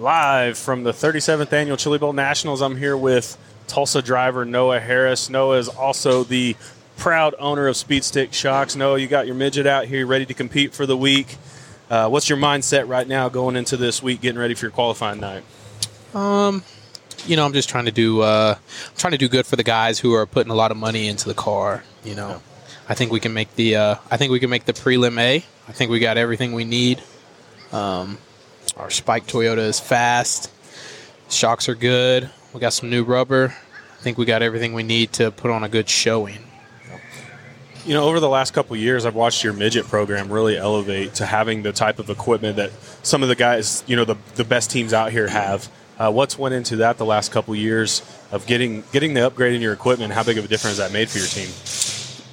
live from the 37th annual Chili Bowl Nationals. I'm here with Tulsa driver Noah Harris. Noah is also the proud owner of Speed Stix Shocks. Noah, you got your midget out here ready to compete for the week. Uh, what's your mindset right now going into this week, getting ready for your qualifying night? Um, you know, I'm just trying to do uh, I'm trying to do good for the guys who are putting a lot of money into the car. You know, yeah. I think we can make the uh, I think we can make the prelim A. I think we got everything we need. Um, our Spike Toyota is fast. Shocks are good. We got some new rubber. I think we got everything we need to put on a good showing. You know, over the last couple years, I've watched your midget program really elevate to having the type of equipment that some of the guys, you know, the, the best teams out here have. Uh, what's went into that the last couple years of getting getting the upgrade in your equipment? How big of a difference that made for your team?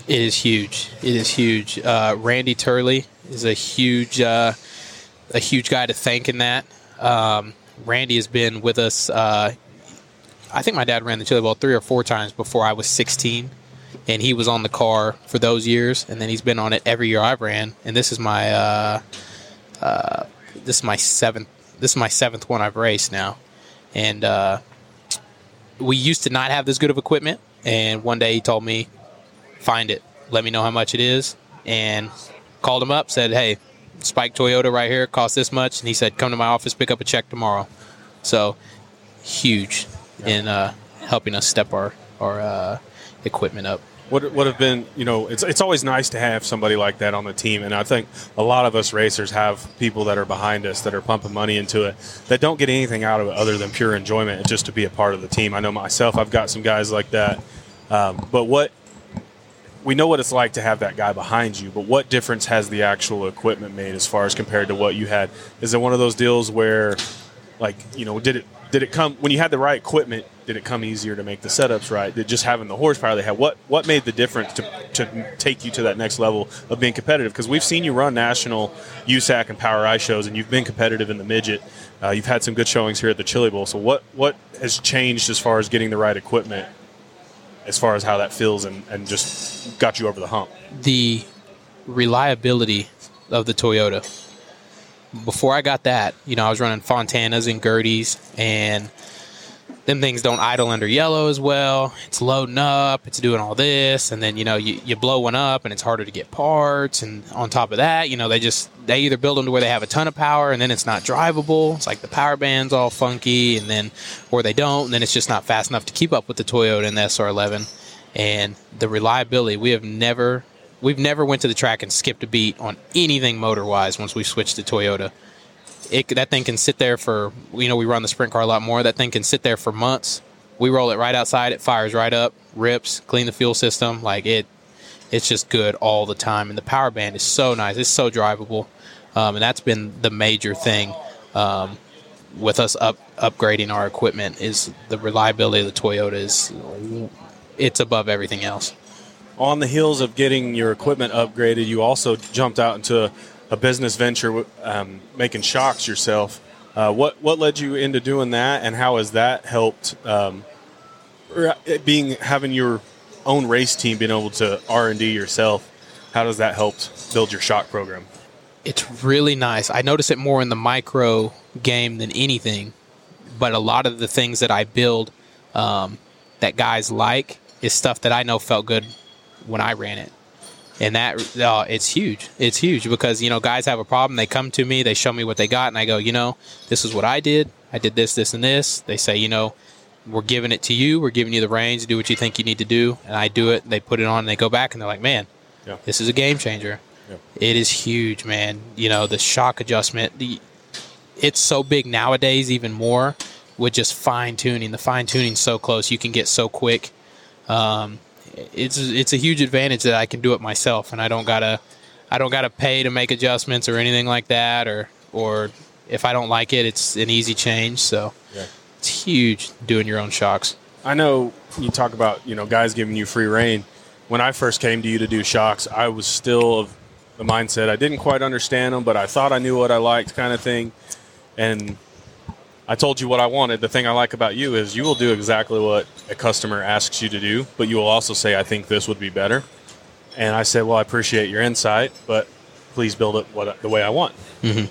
It is huge. It is huge. Uh, Randy Turley is a huge uh, a huge guy to thank in that. Um, Randy has been with us. Uh, I think my dad ran the Chili Bowl three or four times before I was 16, and he was on the car for those years, and then he's been on it every year I've ran, and this is my uh, uh, this is my seventh this is my seventh one I've raced now, and uh, we used to not have this good of equipment, and one day he told me, find it, let me know how much it is, and called him up, said, hey, Spike Toyota right here costs this much, and he said, "Come to my office, pick up a check tomorrow." So huge yeah. in uh, helping us step our our uh, equipment up. What would have been, you know, it's it's always nice to have somebody like that on the team, and I think a lot of us racers have people that are behind us that are pumping money into it that don't get anything out of it other than pure enjoyment, just to be a part of the team. I know myself, I've got some guys like that, um, but what we know what it's like to have that guy behind you, but what difference has the actual equipment made as far as compared to what you had? Is it one of those deals where, like, you know, did it did it come when you had the right equipment? Did it come easier to make the setups right? Did just having the horsepower they had? What what made the difference to, to take you to that next level of being competitive? Because we've seen you run national USAC and POWRi shows, and you've been competitive in the midget. Uh, you've had some good showings here at the Chili Bowl. So what what has changed as far as getting the right equipment as far as how that feels and, and just got you over the hump? The reliability of the Toyota. Before I got that, you know, I was running Fontanas and Gaertes, and them things don't idle under yellow as well. It's loading up, it's doing all this, and then you know you, you blow one up, and it's harder to get parts. And on top of that, you know they just they either build them to where they have a ton of power, and then it's not drivable. It's like the power band's all funky, and then or they don't, and then it's just not fast enough to keep up with the Toyota and the SR11. And the reliability, we have never we've never went to the track and skipped a beat on anything motor wise once we switched to Toyota it, that thing can sit there for you know we run the sprint car a lot more. That thing can sit there for months. We roll it right outside. It fires right up, rips, clean the fuel system. Like it, it's just good all the time. And the power band is so nice. It's so drivable, um, and that's been the major thing um, with us up upgrading our equipment is the reliability of the Toyota is it's above everything else. On the heels of getting your equipment upgraded, you also jumped out into a business venture um, making shocks yourself. Uh, what what led you into doing that, and how has that helped? Um, being having your own race team, being able to R and D yourself, how does that help build your shock program? It's really nice. I notice it more in the micro game than anything, but a lot of the things that I build um, that guys like is stuff that I know felt good when I ran it and that uh, it's huge. It's huge because you know guys have a problem. They come to me, they show me what they got, and I go, you know, this is what I did. I did this, this, and this. They say, you know, we're giving it to you. We're giving you the reins. Do what you think you need to do, and I do it. They put it on, and they go back, and they're like, man, yeah. this is a game changer. Yeah. It is huge, man. You know, the shock adjustment. The it's so big nowadays, even more with just fine tuning. The fine tuning so close, you can get so quick. Um, it's it's a huge advantage that I can do it myself, and I don't gotta I don't gotta pay to make adjustments or anything like that, or or if I don't like it, it's an easy change. So yeah. it's huge doing your own shocks. I know you talk about you know guys giving you free reign. When I first came to you to do shocks, I was still of the mindset I didn't quite understand them, but I thought I knew what I liked, kind of thing. And I told you what I wanted. The thing I like about you is you will do exactly what a customer asks you to do, but you will also say, I think this would be better. And I said, Well, I appreciate your insight, but please build it what, the way I want. Mm-hmm.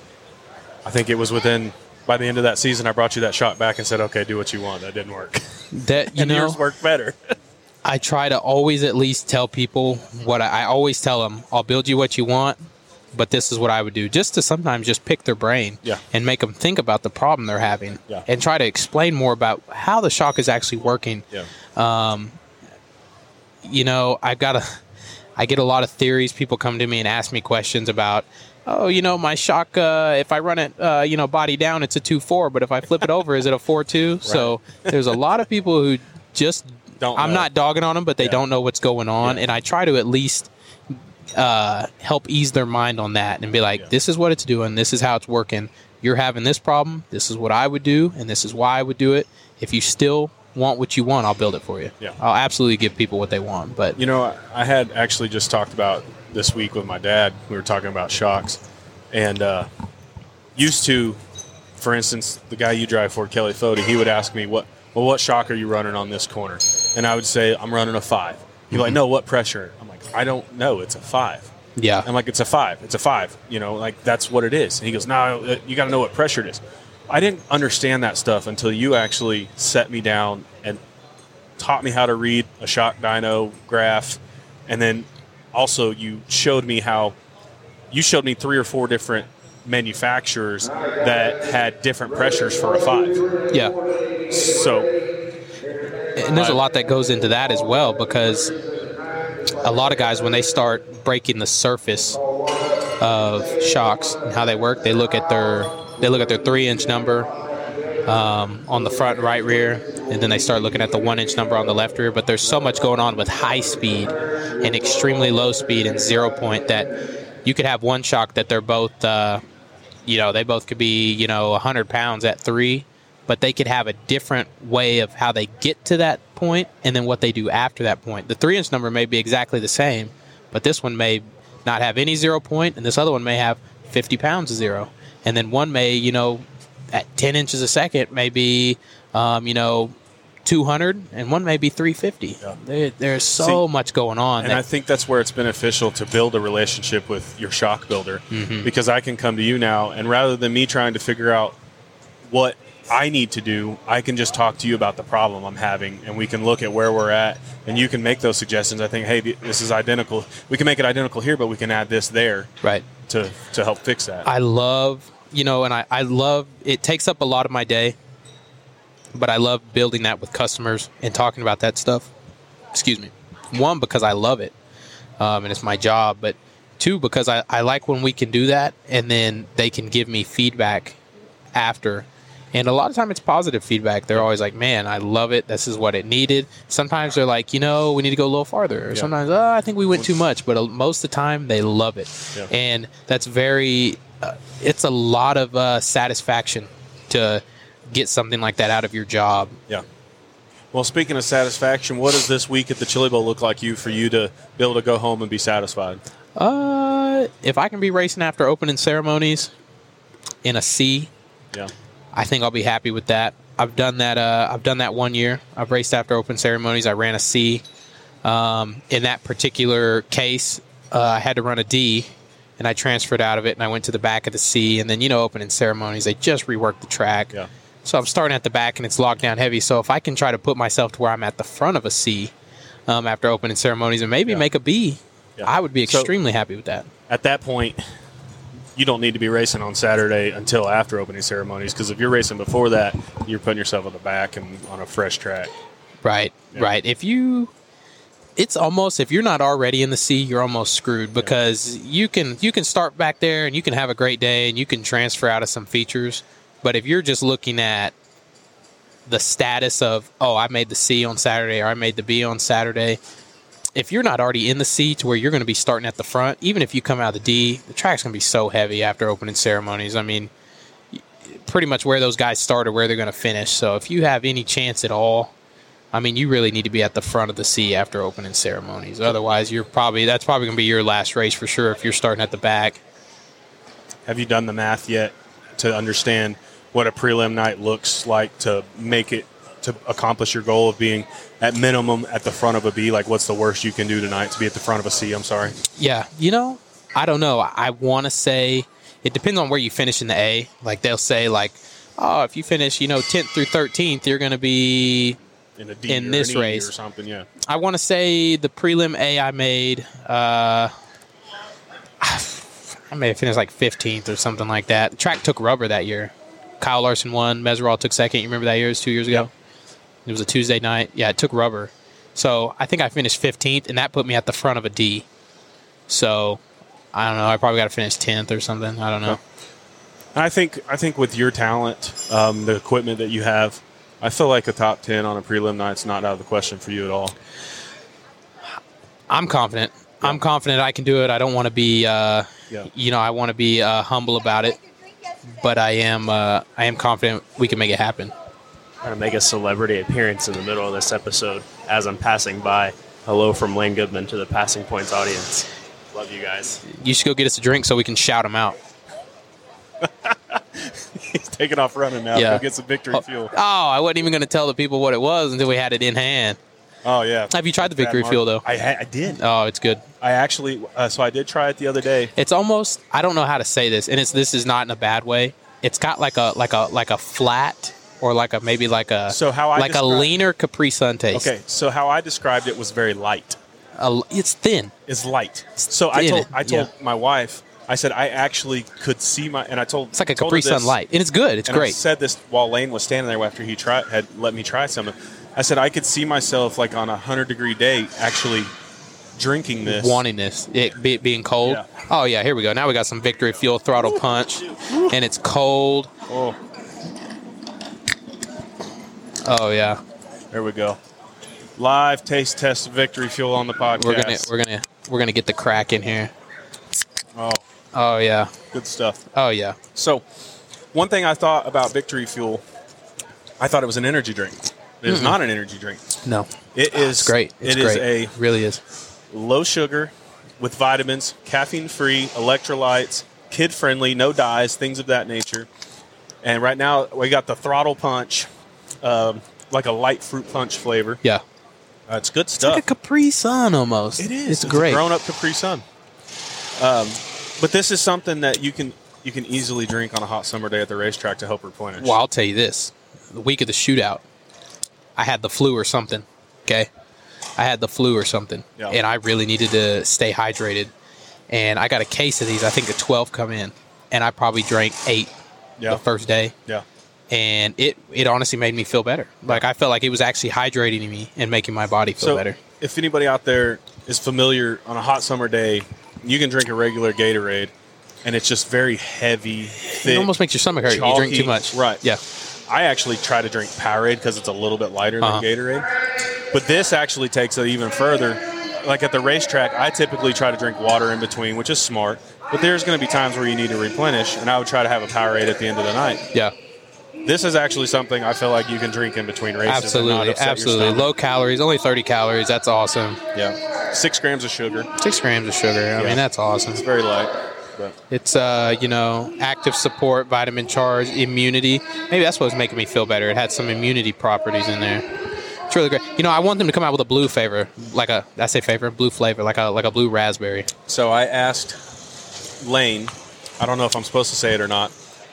I think it was within by the end of that season, I brought you that shot back and said, "Okay, do what you want." That didn't work, That you and know, yours worked better. I try to always at least tell people what I, I always tell them. I'll build you what you want, but this is what I would do. Just to sometimes just pick their brain Yeah. and make them think about the problem they're having Yeah. and try to explain more about how the shock is actually working. yeah, You know, I've got a, I get a lot of theories. People come to me and ask me questions about. Oh, you know, my shock. Uh, if I run it, uh, you know, body down, it's a two four. But if I flip it over, is it a four two? So there's a lot of people who just Don't I'm know. not dogging on them, but they Yeah. don't know what's going on, and I try to at least uh, help ease their mind on that and be like, Yeah. "This is what it's doing. This is how it's working. You're having this problem. This is what I would do, and this is why I would do it. If you still want what you want, I'll build it for you. Yeah. I'll absolutely give people what they want. But You know, I- had actually just talked about this week with my dad. We were talking about shocks, and uh, used to, for instance, the guy you drive for, Kelly Fody, he would ask me, "What? Well, what shock are you running on this corner?" And I would say, "I'm running a five. He'd be like, "No, what pressure?" "I don't know. It's a five. yeah, I'm like, "It's a five. It's a five. You know, like that's what it is." And he goes, "No, uh, you got to know what pressure it is." I didn't understand that stuff until you actually set me down and taught me how to read a shock dyno graph, and then also you showed me how you showed me three or four different manufacturers that had different pressures for a five. yeah. So and there's a lot that goes into that as well because a lot of guys when they start breaking the surface of shocks and how they work they look at their they look at their three inch number um, on the front right rear and then they start looking at the one inch number on the left rear. But there's so much going on with high speed and extremely low speed and zero point that you could have one shock that they're both uh, you know they both could be you know 100 pounds at three but they could have a different way of how they get to that point and then what they do after that point the three inch number may be exactly the same but this one may not have any zero point and this other one may have 50 pounds of zero and then one may you know at 10 inches a second may be um, you know 200 and one may be 350 Yeah. there, there's so See, much going on And that- I think that's where it's beneficial to build a relationship with your shock builder Mm-hmm. because I can come to you now, and rather than me trying to figure out what I need to do, I can just talk to you about the problem I'm having, and we can look at where we're at, and you can make those suggestions. I think, hey, this is identical. We can make it identical here, but we can add this there right to to help fix that. I love, you know, and I, I love it takes up a lot of my day, but I love building that with customers and talking about that stuff. Excuse me. One, because I love it um, and it's my job, but two, because I, I like when we can do that and then they can give me feedback after. And a lot of time it's positive feedback. They're always like, man, I love it. This is what it needed. Sometimes they're like, you know, we need to go a little farther. Or Yeah. sometimes, oh, I think we went too much. But most of the time, they love it. Yeah. And that's very, uh, it's a lot of uh, satisfaction to get something like that out of your job. yeah. Well, speaking of satisfaction, what does this week at the Chili Bowl look like you for you to be able to go home and be satisfied? Uh, if I can be racing after opening ceremonies in a C, Yeah. I think I'll be happy with that. I've done that. Uh, I've done that one year. I've raced after open ceremonies. I ran a C. Um, in that particular case, uh, I had to run a D, and I transferred out of it, and I went to the back of the C. And then you know, opening ceremonies, they just reworked the track. Yeah. So I'm starting at the back, and it's locked down heavy. So if I can try to put myself to where I'm at the front of a C um, after opening ceremonies, and maybe Yeah. make a B, Yeah. I would be So- extremely happy with that. at that point, you don't need to be racing on Saturday until after opening ceremonies because if you're racing before that, you're putting yourself on the back and on a fresh track. Right, Yeah. right. If you, it's almost if you're not already in the C, you're almost screwed because you can you can start back there and you can have a great day and you can transfer out of some features. But if you're just looking at the status of oh I made the C on Saturday or I made the B on Saturday, if you're not already in the C to where you're going to be starting at the front, even if you come out of the D, the track's going to be so heavy after opening ceremonies. I mean, pretty much where those guys start or where they're going to finish. So if you have any chance at all, I mean, you really need to be at the front of the C after opening ceremonies. Otherwise, you're probably that's probably going to be your last race for sure if you're starting at the back. Have you done the math yet to understand what a prelim night looks like to make it to accomplish your goal of being at minimum at the front of a B? Like, what's the worst you can do tonight to be at the front of a C? I'm sorry. Yeah, you know, I don't know. I want to say it depends on where you finish in the A. Like they'll say like oh, if you finish, you know, 10th through 13th, you're going to be. in a D in this E race. or something. Yeah. I want to say the prelim A I made. Uh, I may have finished like 15th or something like that. The Track took rubber that year. Kyle Larson won. Mesereau took second. You remember that year? It was two years ago. It was a Tuesday night. Yeah, it took rubber. So I think I finished 15th, and that put me at the front of a D. So I don't know. I probably got to finish 10th or something. I don't know. I think I think with your talent, um, the equipment that you have, I feel like a top ten on a prelim night's not out of the question for you at all. I'm confident. I'm confident I can do it. I don't want to be, uh, Yeah. you know, I want to be uh, humble about it, but I am, uh, I am confident we can make it happen. Trying to make a celebrity appearance in the middle of this episode as I'm passing by. Hello from Lane Goodman to the Passing Points audience. Love you guys. You should go get us a drink so we can shout them out. He's taking off running now. Yeah. Go get some victory Oh, fuel. oh, I wasn't even going to tell the people what it was until we had it in hand. Oh yeah. Have you tried the victory fuel though? I ha- I did. Oh, it's good. I actually. Uh, so I did try it the other day. It's almost I don't know how to say this, and it's this is not in a bad way. It's got like a like a like a flat or like a maybe like a So how I like a leaner Capri Sun taste. Okay, so how I described it was very light. A- it's thin. It's light. So I told I told yeah. my wife. I said I actually could see my and I told It's like a Capri Sun light, and it's good. It's and I said this while Lane was standing there after he tried had let me try some. I said I could see myself like on a hundred degree day actually drinking this. Wanting this, it be, being cold. Yeah. Oh yeah, here we go. Now we got some victory fuel throttle punch, and it's cold. Oh, Oh yeah, there we go. Live taste test victory fuel on the podcast. we're gonna we're gonna we're gonna get the crack in here. oh, Oh yeah, good stuff. oh yeah. So, one thing I thought about Victory Fuel, I thought it was an energy drink. It is not an energy drink. No, It ah, is it's great. It's it is great. a really is. low sugar with vitamins, caffeine free, electrolytes, kid friendly, no dyes, things of that nature. And right now we got the throttle punch, um, like a light fruit punch flavor. Yeah, Uh, it's good it's stuff. like a Capri Sun almost. It is. It's, great. grown up Capri Sun. Um, but this is something that you can you can easily drink on a hot summer day at the racetrack to help replenish. Well, I'll tell you this: the week of the shootout, I had the flu or something. Okay, I had the flu or something, Yeah. and I really needed to stay hydrated. And I got a case of these. I think the twelve come in, and I probably drank eight Yeah. the first day, Yeah. And it it honestly made me feel better. Like I felt like it was actually hydrating me and making my body feel So, better. if anybody out there is familiar on a hot summer day, you can drink a regular Gatorade, and it's just very heavy, thick. It almost makes your stomach hurt. if You drink too much, Right. Yeah, I actually try to drink Powerade because it's a little bit lighter Uh-huh. than Gatorade. But this actually takes it even further. Like at the racetrack, I typically try to drink water in between, which is smart. But there's going to be times where you need to replenish, and I would try to have a Powerade at the end of the night. yeah, This is actually something I feel like you can drink in between races. and not absolutely, absolutely. Low calories, only thirty calories. That's awesome. Yeah, six grams of sugar. Six grams of sugar. I Yeah. mean, that's awesome. It's very light. But It's uh, you know, active support, vitamin charge, immunity. Maybe that's what was making me feel better. It had some immunity properties in there. It's really great. You know, I want them to come out with a blue flavor, like a I say flavor, blue flavor, like a like a blue raspberry. So I asked Lane, I don't know if I'm supposed to say it or not,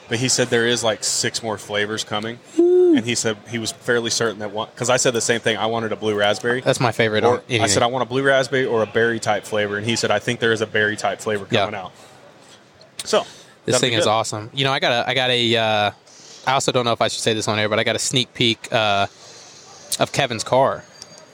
but he said there is like six more flavors coming. And he said he was fairly certain that one, because I said the same thing. I wanted a blue raspberry. That's my favorite. Or. I said I want a blue raspberry or a berry type flavor. And he said, I think there is a berry type flavor Yeah. coming out. So this thing is awesome. You know, I got a I got a. Uh, I also don't know if I should say this on air, but I got a sneak peek uh, of Kevin's car,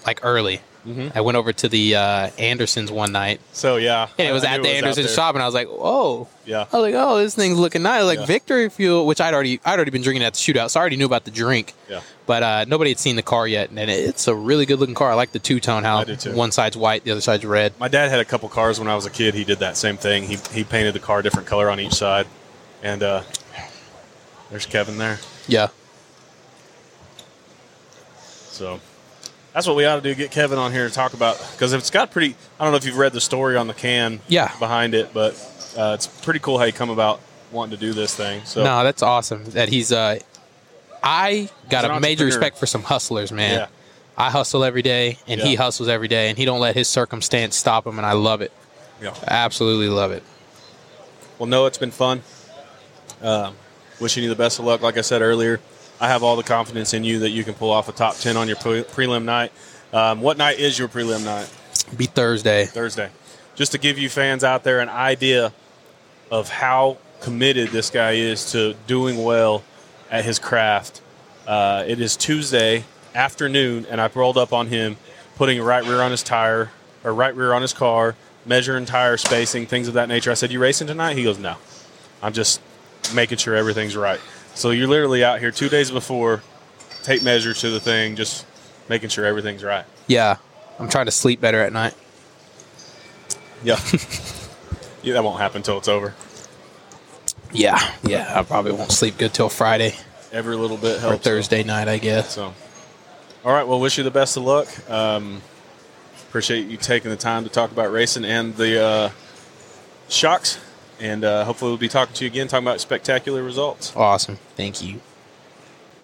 like early. Mm-hmm. I went over to the uh, Andersons one night, So yeah. and it was I at the it out Anderson shop, and I was like, "Whoa!" Yeah. I was like, "Oh, this thing's looking nice." Like Yeah. Victory Fuel, which I'd already I'd already been drinking at the shootout, so I already knew about the drink. Yeah. But uh, nobody had seen the car yet, and it's a really good looking car. I like the two tone. How one side's white, the other side's red. My dad had a couple cars when I was a kid. He did that same thing. He, he painted the car different color on each side. And uh, there's Kevin there. Yeah, So that's what we ought to do. Get Kevin on here to talk about because it's got pretty. I don't know if you've read the story on the can. Yeah. Behind it, but uh, it's pretty cool how he come about wanting to do this thing. So no, that's awesome. That he's. Uh, I got He's a major respect for some hustlers, man. Yeah. I hustle every day, and he hustles every day, and he don't let his circumstance stop him, and I love it. yeah. Absolutely love it. Well, no, it's been fun. Um, Wishing you the best of luck. Like I said earlier, I have all the confidence in you that you can pull off a top 10 on your pre- prelim night. Um, what night is your prelim night? Be Thursday. Thursday. Just to give you fans out there an idea of how committed this guy is to doing well at his craft. Uh, it is Tuesday afternoon, and I've rolled up on him, putting a right rear on his tire or right rear on his car, measuring tire spacing, things of that nature. I said, "You racing tonight?" He goes, "No, I'm just making sure everything's right." So you're literally out here two days before, tape measure to the thing, just making sure everything's right. Yeah. I'm trying to sleep better at night. Yeah. yeah, that won't happen until it's over. Yeah. Yeah. I probably won't sleep good till Friday Every little bit helps. or. Thursday night, I guess. So, all right. Well, wish you the best of luck. Um, appreciate you taking the time to talk about racing and the uh, shocks. And uh, hopefully, we'll be talking to you again, talking about spectacular results. Awesome. Thank you.